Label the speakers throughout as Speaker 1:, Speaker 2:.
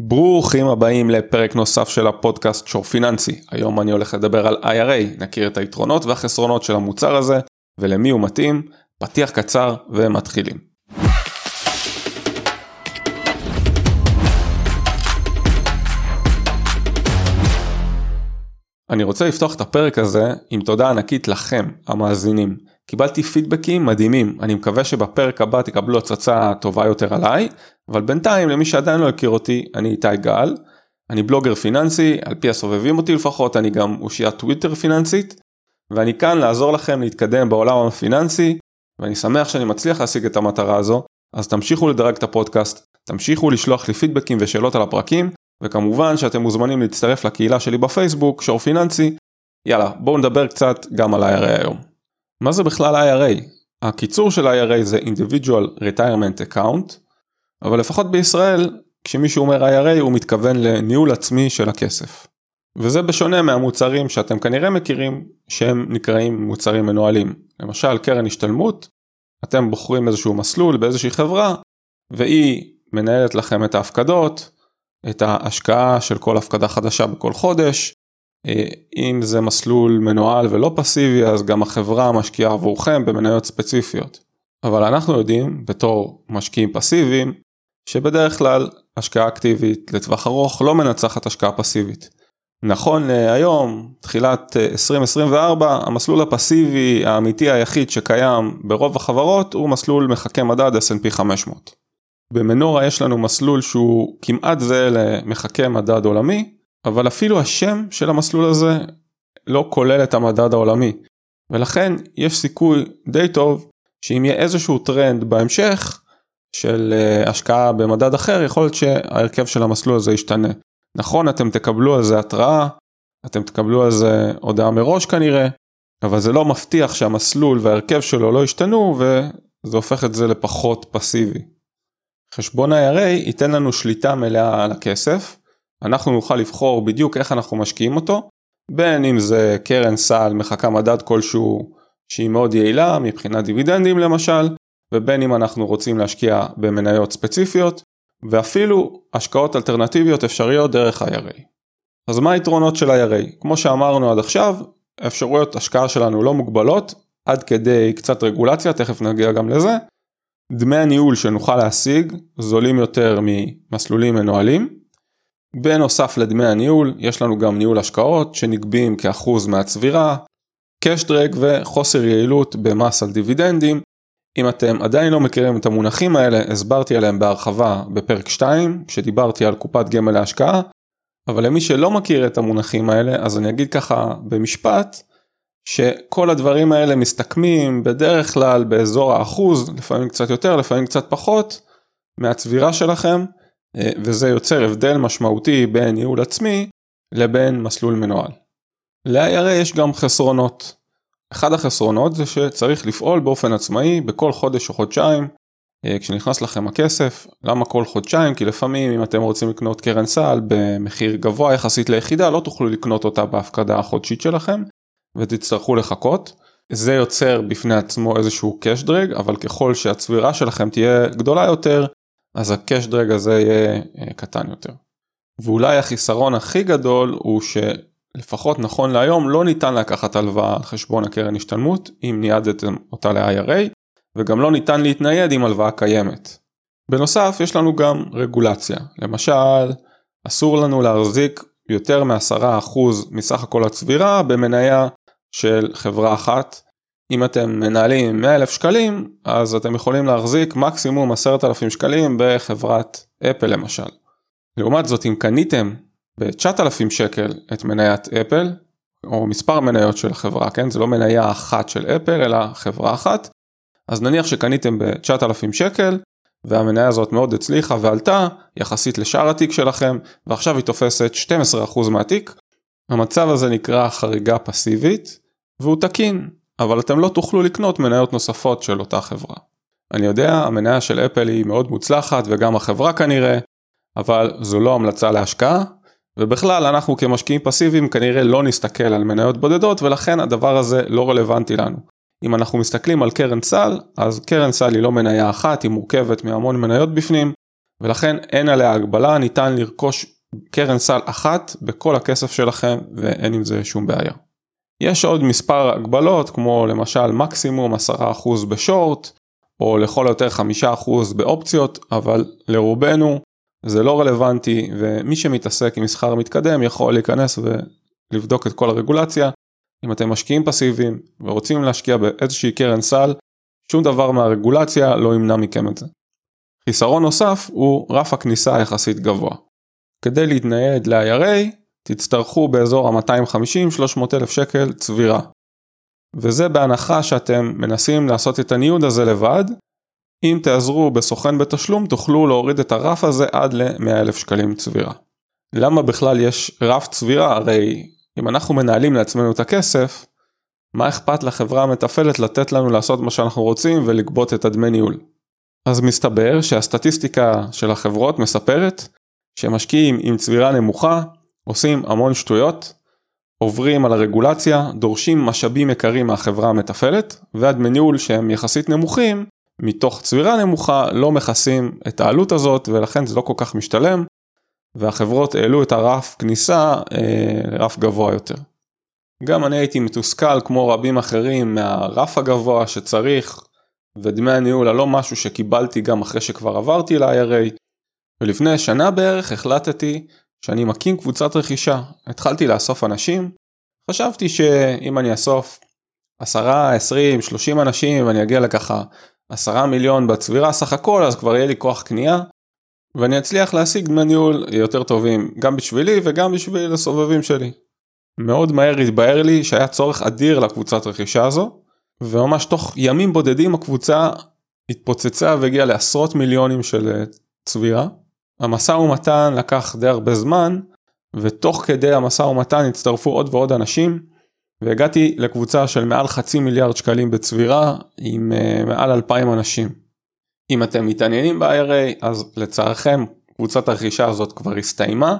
Speaker 1: ברוכים הבאים לפרק נוסף של הפודקאסט שור פיננסי. היום אני הולך לדבר על IRA, נכיר את היתרונות והחסרונות של המוצר הזה ולמי הוא מתאים, פתיח קצר ומתחילים. אני רוצה לפתוח את הפרק הזה עם תודה ענקית לכם, המאזינים. קיבלתי פידבקים מדהימים, אני מקווה שבפרק הבא תקבלו הצצה טובה יותר עליי, אבל בינתיים למי שעדיין לא הכיר אותי, אני איתי גל, אני בלוגר פיננסי, על פי הסובבים אותי לפחות, אני גם אושיית טוויטר פיננסית, ואני כאן לעזור לכם להתקדם בעולם הפיננסי, ואני שמח שאני מצליח להשיג את המטרה הזו, אז תמשיכו לדרג את הפודקאסט, תמשיכו לשלוח לי פידבקים ושאלות על הפרקים, וכמובן שאתם מוזמנים להצטרף לקהילה שלי בפייסבוק, שור פיננסי. יאללה, בואו נדבר קצת גם על IRA היום. מה זה בכלל IRA? הקיצור של IRA זה individual retirement account, אבל לפחות בישראל, כשמישהו אומר IRA הוא מתכוון לניהול עצמי של הכסף. וזה בשונה מהמוצרים שאתם כנראה מכירים שהם נקראים מוצרים מנוהלים. למשל קרן השתלמות, אתם בוחרים איזשהו מסלול באיזושהי חברה והיא מנהלת לכם את ההפקדות, את ההשקעה של כל הפקדה חדשה בכל חודש. אה, אם זה מסלול מנוהל ולא פסיבי אז גם החברה משקיעה עבורכם במניות ספציפיות. אבל אנחנו יודעים בתור משקיעים פסיביים שבדרך כלל השקעה אקטיבית לטווח ארוך לא מנצחת השקעה פסיבית. נכון להיום, תחילת 2024, אה, המסלול הפסיבי האמיתי היחיד שקיים ברוב החברות הוא מסלול מחכה מדד S&P 500. במנורה יש לנו מסלול שהוא כמעט זהה למחכה מדד עולמי, אבל אפילו השם של המסלול הזה לא כולל את המדד העולמי. ולכן יש סיכוי די טוב שאם יהיה איזשהו טרנד בהמשך של אה, השקעה במדד אחר, יכול להיות שההרכב של המסלול הזה ישתנה. נכון, אתם תקבלו על זה התראה, אתם תקבלו על זה הודעה מראש כנראה, אבל זה לא מבטיח שהמסלול וההרכב שלו לא ישתנו וזה הופך את זה לפחות פסיבי. חשבון ה-IRA ייתן לנו שליטה מלאה על הכסף, אנחנו נוכל לבחור בדיוק איך אנחנו משקיעים אותו, בין אם זה קרן סל מחכה מדד כלשהו שהיא מאוד יעילה מבחינת דיבידנדים למשל, ובין אם אנחנו רוצים להשקיע במניות ספציפיות, ואפילו השקעות אלטרנטיביות אפשריות דרך IRA. אז מה היתרונות של IRA? כמו שאמרנו עד עכשיו, אפשרויות השקעה שלנו לא מוגבלות, עד כדי קצת רגולציה, תכף נגיע גם לזה, דמי הניהול שנוכל להשיג זולים יותר ממסלולים מנוהלים. בנוסף לדמי הניהול יש לנו גם ניהול השקעות שנגבים כאחוז מהצבירה, קשדרג וחוסר יעילות במס על דיבידנדים. אם אתם עדיין לא מכירים את המונחים האלה הסברתי עליהם בהרחבה בפרק 2 כשדיברתי על קופת גמל להשקעה. אבל למי שלא מכיר את המונחים האלה אז אני אגיד ככה במשפט שכל הדברים האלה מסתכמים בדרך כלל באזור האחוז, לפעמים קצת יותר, לפעמים קצת פחות, מהצבירה שלכם, וזה יוצר הבדל משמעותי בין ניהול עצמי לבין מסלול מנוהל. ל-IRA יש גם חסרונות. אחד החסרונות זה שצריך לפעול באופן עצמאי בכל חודש או חודשיים אה, כשנכנס לכם הכסף. למה כל חודשיים? כי לפעמים אם אתם רוצים לקנות קרן סל במחיר גבוה יחסית ליחידה לא תוכלו לקנות אותה בהפקדה החודשית שלכם ותצטרכו לחכות. זה יוצר בפני עצמו איזשהו קאש דרג אבל ככל שהצבירה שלכם תהיה גדולה יותר אז הקאש דרג הזה יהיה אה, קטן יותר. ואולי החיסרון הכי גדול הוא שלפחות נכון להיום לא ניתן לקחת הלוואה על חשבון הקרן השתלמות אם ניעדתם אותה ל-IRA וגם לא ניתן להתנייד עם הלוואה קיימת. בנוסף יש לנו גם רגולציה למשל אסור לנו להחזיק יותר מ-10% מסך הכל הצבירה במניה של חברה אחת. אם אתם מנהלים 100 אלף שקלים אז אתם יכולים להחזיק מקסימום 10,000 שקלים בחברת אפל למשל. לעומת זאת אם קניתם ב-9,000 שקל את מניית אפל או מספר מניות של החברה כן זה לא מניה אחת של אפל אלא חברה אחת אז נניח שקניתם ב-9,000 שקל והמניה הזאת מאוד הצליחה ועלתה יחסית לשאר התיק שלכם ועכשיו היא תופסת 12% מהתיק. המצב הזה נקרא חריגה פסיבית והוא תקין אבל אתם לא תוכלו לקנות מניות נוספות של אותה חברה. אני יודע המניה של אפל היא מאוד מוצלחת וגם החברה כנראה אבל זו לא המלצה להשקעה ובכלל אנחנו כמשקיעים פסיביים כנראה לא נסתכל על מניות בודדות ולכן הדבר הזה לא רלוונטי לנו. אם אנחנו מסתכלים על קרן סל, אז קרן סל היא לא מניה אחת, היא מורכבת מהמון מניות בפנים, ולכן אין עליה הגבלה, ניתן לרכוש קרן סל אחת בכל הכסף שלכם ואין עם זה שום בעיה. יש עוד מספר הגבלות כמו למשל מקסימום 10% בשורט או לכל היותר 5% באופציות אבל לרובנו זה לא רלוונטי ומי שמתעסק עם מסחר מתקדם יכול להיכנס ולבדוק את כל הרגולציה. אם אתם משקיעים פסיביים ורוצים להשקיע באיזושהי קרן סל שום דבר מהרגולציה לא ימנע מכם את זה. חיסרון נוסף הוא רף הכניסה היחסית גבוה. כדי להתנייד ל-IRA תצטרכו באזור ה-250-300 אלף שקל צבירה. וזה בהנחה שאתם מנסים לעשות את הניוד הזה לבד, אם תעזרו בסוכן בתשלום תוכלו להוריד את הרף הזה עד ל-100 אלף שקלים צבירה. למה בכלל יש רף צבירה? הרי אם אנחנו מנהלים לעצמנו את הכסף, מה אכפת לחברה המתפעלת לתת לנו לעשות מה שאנחנו רוצים ולגבות את הדמי ניהול? אז מסתבר שהסטטיסטיקה של החברות מספרת שמשקיעים עם צבירה נמוכה עושים המון שטויות, עוברים על הרגולציה, דורשים משאבים יקרים מהחברה המתפעלת, והדמי ניהול שהם יחסית נמוכים, מתוך צבירה נמוכה לא מכסים את העלות הזאת ולכן זה לא כל כך משתלם, והחברות העלו את הרף כניסה אה, לרף גבוה יותר. גם אני הייתי מתוסכל כמו רבים אחרים מהרף הגבוה שצריך ודמי הניהול הלא משהו שקיבלתי גם אחרי שכבר עברתי ל-IRA ולפני שנה בערך החלטתי שאני מקים קבוצת רכישה. התחלתי לאסוף אנשים, חשבתי שאם אני אאסוף 10, 20, 30 אנשים ואני אגיע לככה 10 מיליון בצבירה סך הכל אז כבר יהיה לי כוח קנייה ואני אצליח להשיג דמי ניהול יותר טובים גם בשבילי וגם בשביל הסובבים שלי. מאוד מהר התבהר לי שהיה צורך אדיר לקבוצת רכישה הזו וממש תוך ימים בודדים הקבוצה התפוצצה והגיעה לעשרות מיליונים של אה, צבירה. המשא ומתן לקח די הרבה זמן ותוך כדי המשא ומתן הצטרפו עוד ועוד אנשים והגעתי לקבוצה של מעל חצי מיליארד שקלים בצבירה עם uh, מעל אלפיים אנשים. אם אתם מתעניינים ב-IRA אז לצערכם קבוצת הרכישה הזאת כבר הסתיימה,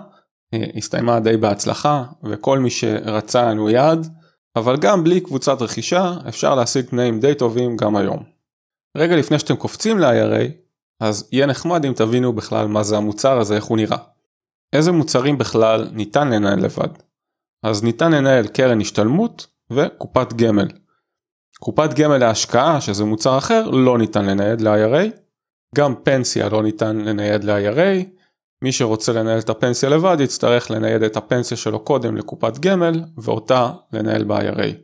Speaker 1: uh, הסתיימה די בהצלחה וכל מי שרצה לנו יד, אבל גם בלי קבוצת רכישה אפשר להשיג תנאים די טובים גם היום. רגע לפני שאתם קופצים ל-IRA אז יהיה נחמד אם תבינו בכלל מה זה המוצר הזה, איך הוא נראה. איזה מוצרים בכלל ניתן לנהל לבד. אז ניתן לנהל קרן השתלמות וקופת גמל. קופת גמל להשקעה, שזה מוצר אחר, לא ניתן לנייד ל-IRA. גם פנסיה לא ניתן לנייד ל-IRA. מי שרוצה לנהל את הפנסיה לבד יצטרך לנייד את הפנסיה שלו קודם לקופת גמל ואותה לנהל ב-IRA.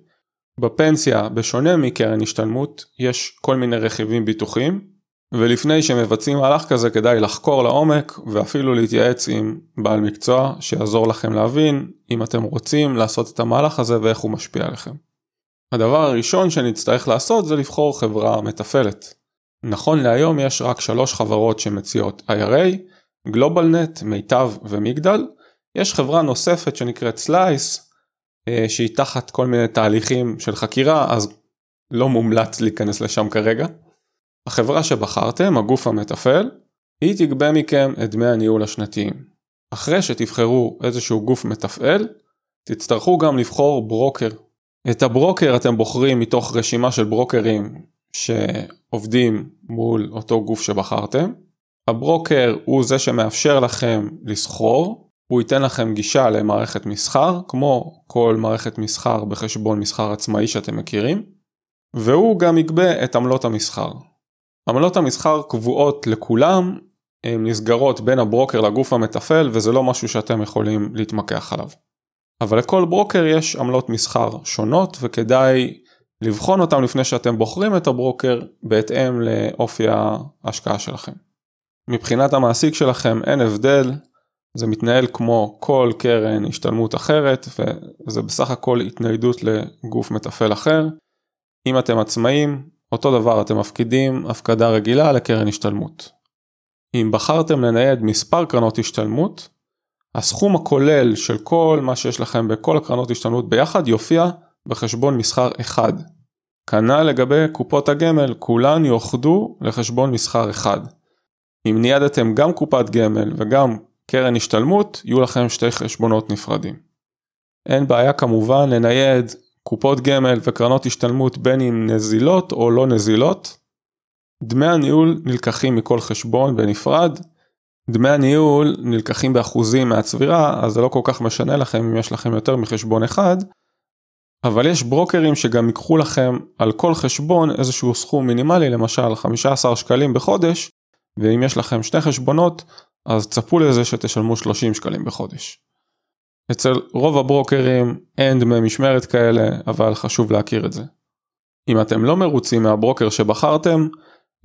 Speaker 1: בפנסיה, בשונה מקרן השתלמות, יש כל מיני רכיבים ביטוחיים, ולפני שמבצעים מהלך כזה כדאי לחקור לעומק ואפילו להתייעץ עם בעל מקצוע שיעזור לכם להבין אם אתם רוצים לעשות את המהלך הזה ואיך הוא משפיע עליכם. הדבר הראשון שנצטרך לעשות זה לבחור חברה מתפעלת. נכון להיום יש רק שלוש חברות שמציעות IRA, גלובלנט, מיטב ומגדל. יש חברה נוספת שנקראת סלייס אה, שהיא תחת כל מיני תהליכים של חקירה אז לא מומלץ להיכנס לשם כרגע. החברה שבחרתם, הגוף המתפעל, היא תגבה מכם את דמי הניהול השנתיים. אחרי שתבחרו איזשהו גוף מתפעל, תצטרכו גם לבחור ברוקר. את הברוקר אתם בוחרים מתוך רשימה של ברוקרים שעובדים מול אותו גוף שבחרתם. הברוקר הוא זה שמאפשר לכם לסחור, הוא ייתן לכם גישה למערכת מסחר, כמו כל מערכת מסחר בחשבון מסחר עצמאי שאתם מכירים, והוא גם יגבה את עמלות המסחר. עמלות המסחר קבועות לכולם, הן נסגרות בין הברוקר לגוף המתפעל וזה לא משהו שאתם יכולים להתמקח עליו. אבל לכל ברוקר יש עמלות מסחר שונות וכדאי לבחון אותם לפני שאתם בוחרים את הברוקר בהתאם לאופי ההשקעה שלכם. מבחינת המעסיק שלכם אין הבדל, זה מתנהל כמו כל קרן השתלמות אחרת וזה בסך הכל התניידות לגוף מתפעל אחר. אם אתם עצמאים אותו דבר אתם מפקידים הפקדה רגילה לקרן השתלמות. אם בחרתם לנייד מספר קרנות השתלמות, הסכום הכולל של כל מה שיש לכם בכל הקרנות השתלמות ביחד יופיע בחשבון מסחר אחד. כנ"ל לגבי קופות הגמל, כולן יאוחדו לחשבון מסחר אחד. אם ניידתם גם קופת גמל וגם קרן השתלמות, יהיו לכם שתי חשבונות נפרדים. אין בעיה כמובן לנייד קופות גמל וקרנות השתלמות בין אם נזילות או לא נזילות. דמי הניהול נלקחים מכל חשבון בנפרד, דמי הניהול נלקחים באחוזים מהצבירה, אז זה לא כל כך משנה לכם אם יש לכם יותר מחשבון אחד, אבל יש ברוקרים שגם ייקחו לכם על כל חשבון איזשהו סכום מינימלי, למשל 15 שקלים בחודש, ואם יש לכם שני חשבונות, אז צפו לזה שתשלמו 30 שקלים בחודש. אצל רוב הברוקרים אין דמי משמרת כאלה, אבל חשוב להכיר את זה. אם אתם לא מרוצים מהברוקר שבחרתם,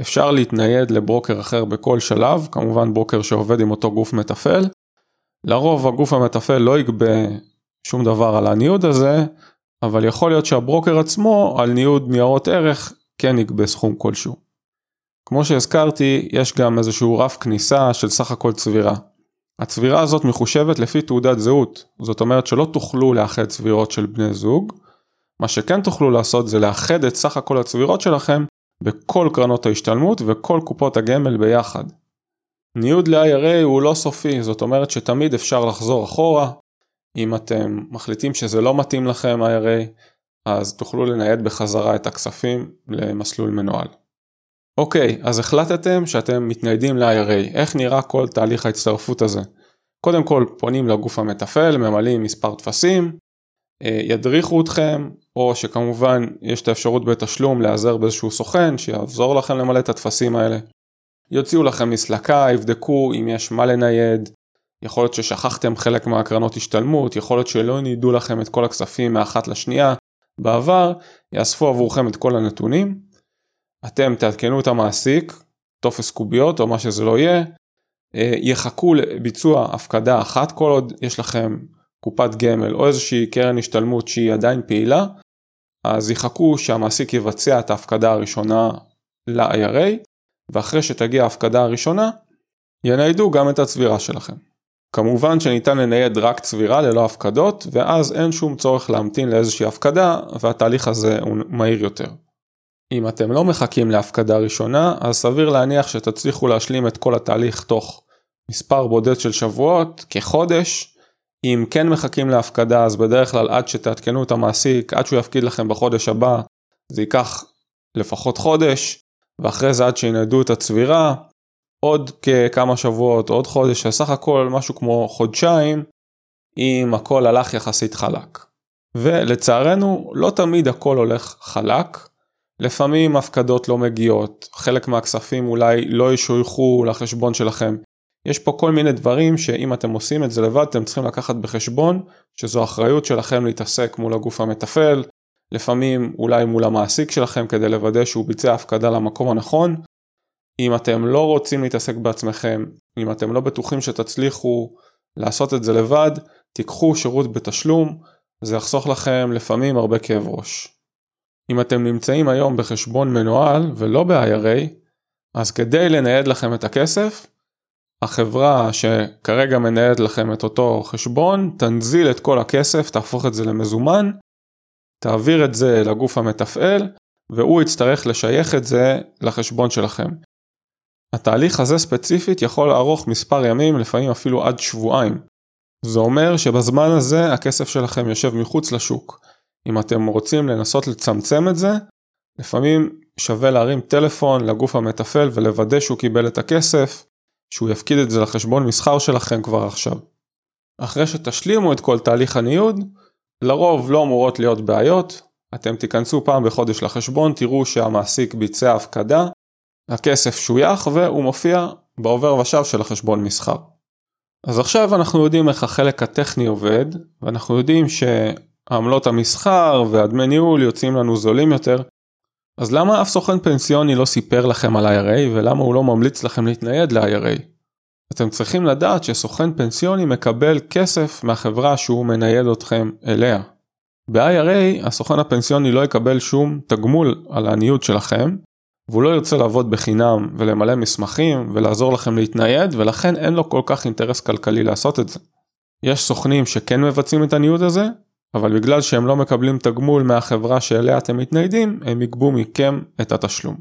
Speaker 1: אפשר להתנייד לברוקר אחר בכל שלב, כמובן ברוקר שעובד עם אותו גוף מתפעל. לרוב הגוף המתפעל לא יגבה שום דבר על הניוד הזה, אבל יכול להיות שהברוקר עצמו על ניוד ניירות ערך כן יגבה סכום כלשהו. כמו שהזכרתי, יש גם איזשהו רף כניסה של סך הכל צבירה. הצבירה הזאת מחושבת לפי תעודת זהות, זאת אומרת שלא תוכלו לאחד צבירות של בני זוג, מה שכן תוכלו לעשות זה לאחד את סך הכל הצבירות שלכם בכל קרנות ההשתלמות וכל קופות הגמל ביחד. ניוד ל-IRA הוא לא סופי, זאת אומרת שתמיד אפשר לחזור אחורה. אם אתם מחליטים שזה לא מתאים לכם IRA, אז תוכלו לנייד בחזרה את הכספים למסלול מנוהל. אוקיי, אז החלטתם שאתם מתניידים ל-IRA, איך נראה כל תהליך ההצטרפות הזה? קודם כל פונים לגוף המתפעל, ממלאים מספר טפסים, אה, ידריכו אתכם, או שכמובן יש את האפשרות בתשלום להיעזר באיזשהו סוכן שיעזור לכם למלא את הטפסים האלה. יוציאו לכם מסלקה, יבדקו אם יש מה לנייד, יכול להיות ששכחתם חלק מהקרנות השתלמות, יכול להיות שלא נידו לכם את כל הכספים מאחת לשנייה בעבר, יאספו עבורכם את כל הנתונים, אתם תעדכנו את המעסיק, טופס קוביות או מה שזה לא יהיה, אה, יחכו לביצוע הפקדה אחת כל עוד יש לכם קופת גמל או איזושהי קרן השתלמות שהיא עדיין פעילה, אז יחכו שהמעסיק יבצע את ההפקדה הראשונה ל-IRA, ואחרי שתגיע ההפקדה הראשונה, יניידו גם את הצבירה שלכם. כמובן שניתן לנייד רק צבירה ללא הפקדות, ואז אין שום צורך להמתין לאיזושהי הפקדה, והתהליך הזה הוא מהיר יותר. אם אתם לא מחכים להפקדה ראשונה, אז סביר להניח שתצליחו להשלים את כל התהליך תוך מספר בודד של שבועות, כחודש, אם כן מחכים להפקדה אז בדרך כלל עד שתעדכנו את המעסיק, עד שהוא יפקיד לכם בחודש הבא, זה ייקח לפחות חודש, ואחרי זה עד שינדו את הצבירה, עוד כמה שבועות, עוד חודש, סך הכל משהו כמו חודשיים, אם הכל הלך יחסית חלק. ולצערנו, לא תמיד הכל הולך חלק. לפעמים הפקדות לא מגיעות, חלק מהכספים אולי לא ישויכו לחשבון שלכם, יש פה כל מיני דברים שאם אתם עושים את זה לבד אתם צריכים לקחת בחשבון שזו אחריות שלכם להתעסק מול הגוף המתפעל, לפעמים אולי מול המעסיק שלכם כדי לוודא שהוא ביצע הפקדה למקום הנכון. אם אתם לא רוצים להתעסק בעצמכם, אם אתם לא בטוחים שתצליחו לעשות את זה לבד, תיקחו שירות בתשלום, זה יחסוך לכם לפעמים הרבה כאב ראש. אם אתם נמצאים היום בחשבון מנוהל ולא ב-IRA, אז כדי לנייד לכם את הכסף, החברה שכרגע מנהלת לכם את אותו חשבון, תנזיל את כל הכסף, תהפוך את זה למזומן, תעביר את זה לגוף המתפעל, והוא יצטרך לשייך את זה לחשבון שלכם. התהליך הזה ספציפית יכול לארוך מספר ימים, לפעמים אפילו עד שבועיים. זה אומר שבזמן הזה הכסף שלכם יושב מחוץ לשוק. אם אתם רוצים לנסות לצמצם את זה, לפעמים שווה להרים טלפון לגוף המתפעל ולוודא שהוא קיבל את הכסף, שהוא יפקיד את זה לחשבון מסחר שלכם כבר עכשיו. אחרי שתשלימו את כל תהליך הניוד, לרוב לא אמורות להיות בעיות, אתם תיכנסו פעם בחודש לחשבון, תראו שהמעסיק ביצע הפקדה, הכסף שוייך והוא מופיע בעובר ושב של החשבון מסחר. אז עכשיו אנחנו יודעים איך החלק הטכני עובד, ואנחנו יודעים שעמלות המסחר והדמי ניהול יוצאים לנו זולים יותר, אז למה אף סוכן פנסיוני לא סיפר לכם על IRA ולמה הוא לא ממליץ לכם להתנייד ל-IRA? אתם צריכים לדעת שסוכן פנסיוני מקבל כסף מהחברה שהוא מנייד אתכם אליה. ב-IRA הסוכן הפנסיוני לא יקבל שום תגמול על הניוד שלכם, והוא לא ירצה לעבוד בחינם ולמלא מסמכים ולעזור לכם להתנייד ולכן אין לו כל כך אינטרס כלכלי לעשות את זה. יש סוכנים שכן מבצעים את הניוד הזה, אבל בגלל שהם לא מקבלים תגמול מהחברה שאליה אתם מתניידים, הם יגבו מכם את התשלום.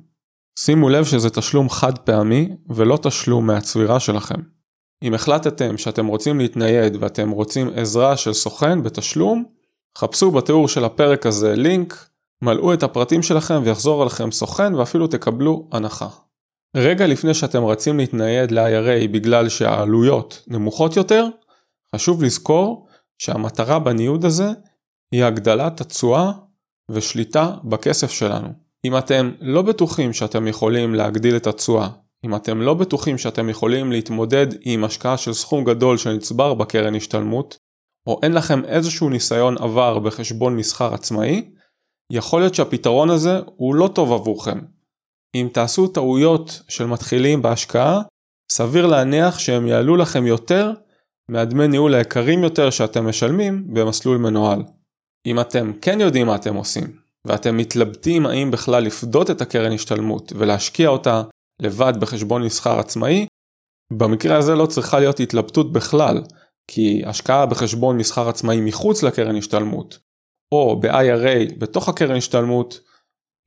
Speaker 1: שימו לב שזה תשלום חד פעמי ולא תשלום מהצבירה שלכם. אם החלטתם שאתם רוצים להתנייד ואתם רוצים עזרה של סוכן בתשלום, חפשו בתיאור של הפרק הזה לינק, מלאו את הפרטים שלכם ויחזור עליכם סוכן ואפילו תקבלו הנחה. רגע לפני שאתם רצים להתנייד ל-IRA בגלל שהעלויות נמוכות יותר, חשוב לזכור שהמטרה בניוד הזה היא הגדלת התשואה ושליטה בכסף שלנו. אם אתם לא בטוחים שאתם יכולים להגדיל את התשואה, אם אתם לא בטוחים שאתם יכולים להתמודד עם השקעה של סכום גדול שנצבר בקרן השתלמות, או אין לכם איזשהו ניסיון עבר בחשבון מסחר עצמאי, יכול להיות שהפתרון הזה הוא לא טוב עבורכם. אם תעשו טעויות של מתחילים בהשקעה, סביר להניח שהם יעלו לכם יותר מהדמי ניהול היקרים יותר שאתם משלמים במסלול מנוהל. אם אתם כן יודעים מה אתם עושים, ואתם מתלבטים האם בכלל לפדות את הקרן השתלמות ולהשקיע אותה לבד בחשבון מסחר עצמאי, במקרה הזה לא צריכה להיות התלבטות בכלל, כי השקעה בחשבון מסחר עצמאי מחוץ לקרן השתלמות, או ב-IRA בתוך הקרן השתלמות,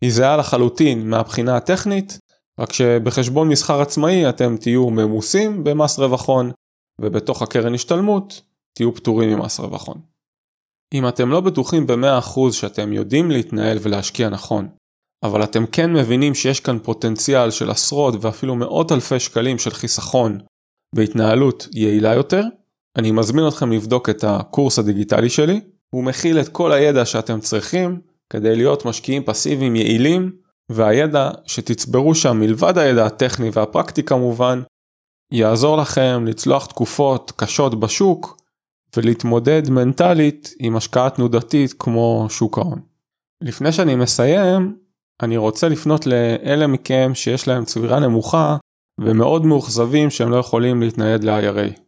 Speaker 1: היא זהה לחלוטין מהבחינה הטכנית, רק שבחשבון מסחר עצמאי אתם תהיו ממוסים במס רווח הון, ובתוך הקרן השתלמות תהיו פטורים ממס רווח הון. אם אתם לא בטוחים ב-100% שאתם יודעים להתנהל ולהשקיע נכון, אבל אתם כן מבינים שיש כאן פוטנציאל של עשרות ואפילו מאות אלפי שקלים של חיסכון בהתנהלות יעילה יותר, אני מזמין אתכם לבדוק את הקורס הדיגיטלי שלי, הוא מכיל את כל הידע שאתם צריכים כדי להיות משקיעים פסיביים יעילים, והידע שתצברו שם מלבד הידע הטכני והפרקטי כמובן, יעזור לכם לצלוח תקופות קשות בשוק ולהתמודד מנטלית עם השקעה תנודתית כמו שוק ההון. לפני שאני מסיים, אני רוצה לפנות לאלה מכם שיש להם צבירה נמוכה ומאוד מאוכזבים שהם לא יכולים להתנייד ל-IRA.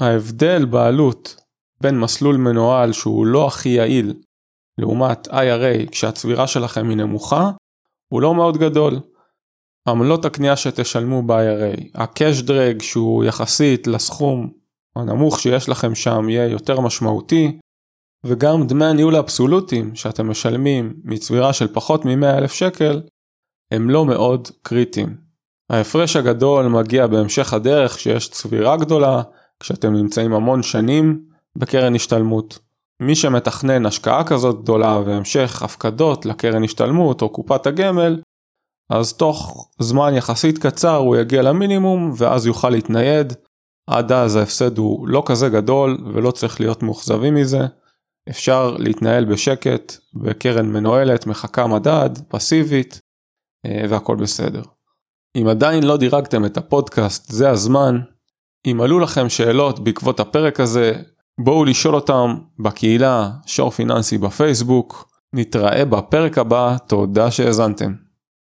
Speaker 1: ההבדל בעלות בין מסלול מנוהל שהוא לא הכי יעיל לעומת IRA כשהצבירה שלכם היא נמוכה הוא לא מאוד גדול. עמלות הקנייה שתשלמו ב-IRA, ה-cash drag שהוא יחסית לסכום הנמוך שיש לכם שם יהיה יותר משמעותי, וגם דמי הניהול האבסולוטיים שאתם משלמים מצבירה של פחות מ-100 אלף שקל, הם לא מאוד קריטיים. ההפרש הגדול מגיע בהמשך הדרך כשיש צבירה גדולה, כשאתם נמצאים המון שנים בקרן השתלמות. מי שמתכנן השקעה כזאת גדולה והמשך הפקדות לקרן השתלמות או קופת הגמל, אז תוך זמן יחסית קצר הוא יגיע למינימום ואז יוכל להתנייד. עד אז ההפסד הוא לא כזה גדול ולא צריך להיות מאוכזבים מזה. אפשר להתנהל בשקט בקרן מנוהלת, מחכה מדד, פסיבית, אה, והכל בסדר. אם עדיין לא דירגתם את הפודקאסט, זה הזמן. אם עלו לכם שאלות בעקבות הפרק הזה, בואו לשאול אותם בקהילה שור פיננסי בפייסבוק. נתראה בפרק הבא, תודה שהאזנתם.